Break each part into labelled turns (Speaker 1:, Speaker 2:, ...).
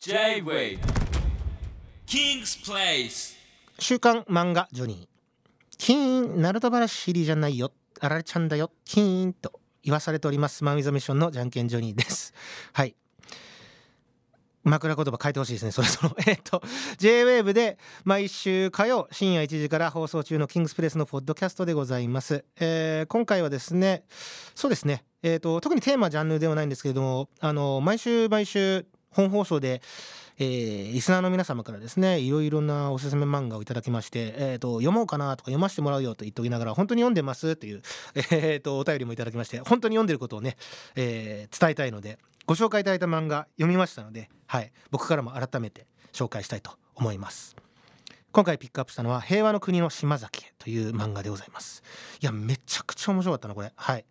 Speaker 1: J-Way. King's Place.
Speaker 2: 週刊漫画ジョニー。キーンナルト話じゃないよ。あられちゃんだよ。キーンと言わされております。マンウィザミッションのじゃんけんジョニーです。はい。枕言葉変えてほしいですね。そろそろ。えっと JWAVE で毎週火曜深夜1時から放送中のキングスプレスのポッドキャストでございます、えー今回はですねそうですね。えっ、と特にテーマジャンルではないんですけれどもあの毎週毎週本放送でえーリスナーの皆様からですねいろいろなおすすめ漫画をいただきまして、えー、と読もうかなとか読ませてもらうよと言っておきながら本当に読んでますという、えー、とお便りもいただきまして本当に読んでることをね、えー伝えたいのでご紹介いただいた漫画読みましたので、はい、僕からも改めて紹介したいと思います。今回ピックアップしたのは「平和の国の島崎」という漫画でございます。いやめちゃくちゃ面白かったなこれ。はい。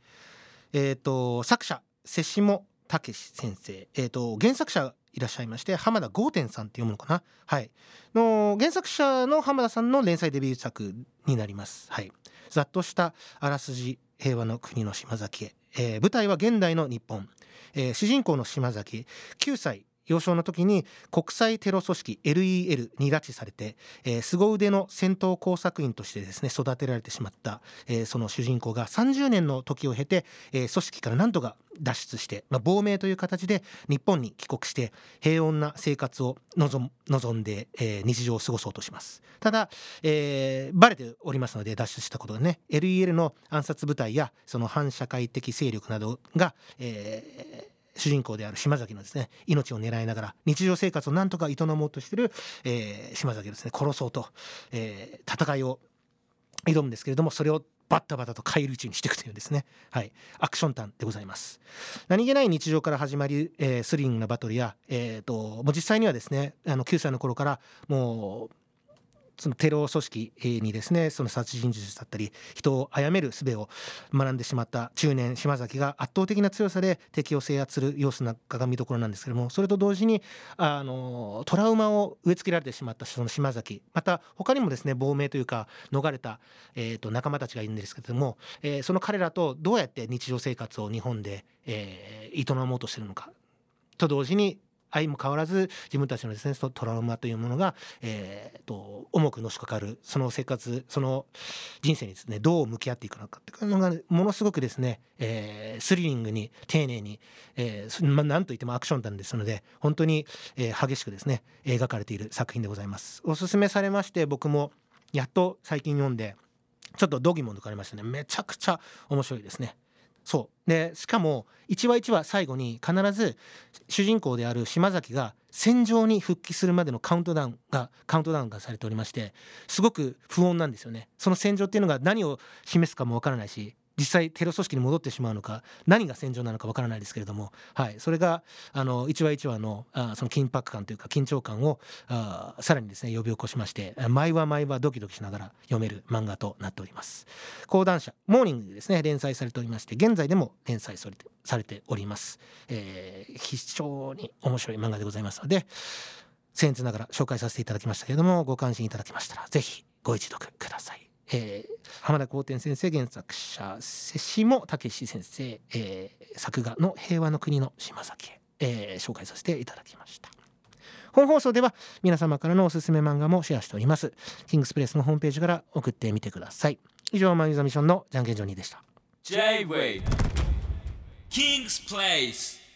Speaker 2: えっ、と作者瀬下武先生、えー、と原作者いらっしゃいまして浜田豪天さんって読むのかな？はい。の原作者の浜田さんの連載デビュー作になります。はい。ざっとしたあらすじ平和の国の島崎へ、えー舞台は現代の日本、えー主人公の島崎。9歳。幼少の時に国際テロ組織 LEL に拉致されて、えー凄腕の戦闘工作員としてですね育てられてしまった、えーその主人公が30年の時を経て、えー組織から何とか脱出して、まあ、亡命という形で日本に帰国して平穏な生活を望んで、えー日常を過ごそうとします。ただ、えーバレておりますので脱出したことでね LEL の暗殺部隊やその反社会的勢力などが、えー主人公である島崎のですね命を狙いながら日常生活を何とか営もうとしている、えー島崎をですね殺そうと、えー戦いを挑むんですけれどもそれをバッタバタと返り討ちにしていくというですね、はい、アクションタンでございます。何気ない日常から始まり、えースリリングなバトルや、えー、ともう実際にはですねあの9歳の頃からもうそのテロ組織にですねその殺人術だったり人を殺める術を学んでしまった中年島崎が圧倒的な強さで敵を制圧する様子なんかが見どころなんですけどもそれと同時にあのトラウマを植え付けられてしまったその島崎また他にもですね亡命というか逃れた、えー、と仲間たちがいるんですけども、えーその彼らとどうやって日常生活を日本で、えー営もうとしてるのかと同時に相も変わらず自分たちのですねトラウマというものが、えー、と重くのしかかるその生活その人生にですねどう向き合っていくのかっていうのがものすごくですね、えースリリングに丁寧に、えーま、なんといってもアクションなんですので本当に、えー激しくですね描かれている作品でございます。おすすめされまして僕もやっと最近読んでちょっとドギモ抜かれましたねめちゃくちゃ面白いですね。そう。でしかも1話1話最後に必ず主人公である島崎が戦場に復帰するまでのカウントダウンがカウントダウンがされておりましてすごく不穏なんですよね。その戦場っていうのが何を示すかもわからないし実際テロ組織に戻ってしまうのか何が戦場なのかわからないですけれども、はい、それがあの1話1話のあその緊迫感というか緊張感をあさらにですね呼び起こしまして毎話毎話ドキドキしながら読める漫画となっております。講談社モーニングでですね連載されておりまして現在でも連載されてされております、えー非常に面白い漫画でございますので僭越ながら紹介させていただきましたけれどもご関心いただきましたらぜひご一読ください、えー浜田光天先生原作者瀬下武先生、えー作画の平和の国の島崎へ、えー紹介させていただきました。本放送では皆様からのおすすめ漫画もシェアしております。キングスプレスのホームページから送ってみてください。以上マン・ユザミッションのじゃんけんジョニーでした。
Speaker 1: J-Way King's Place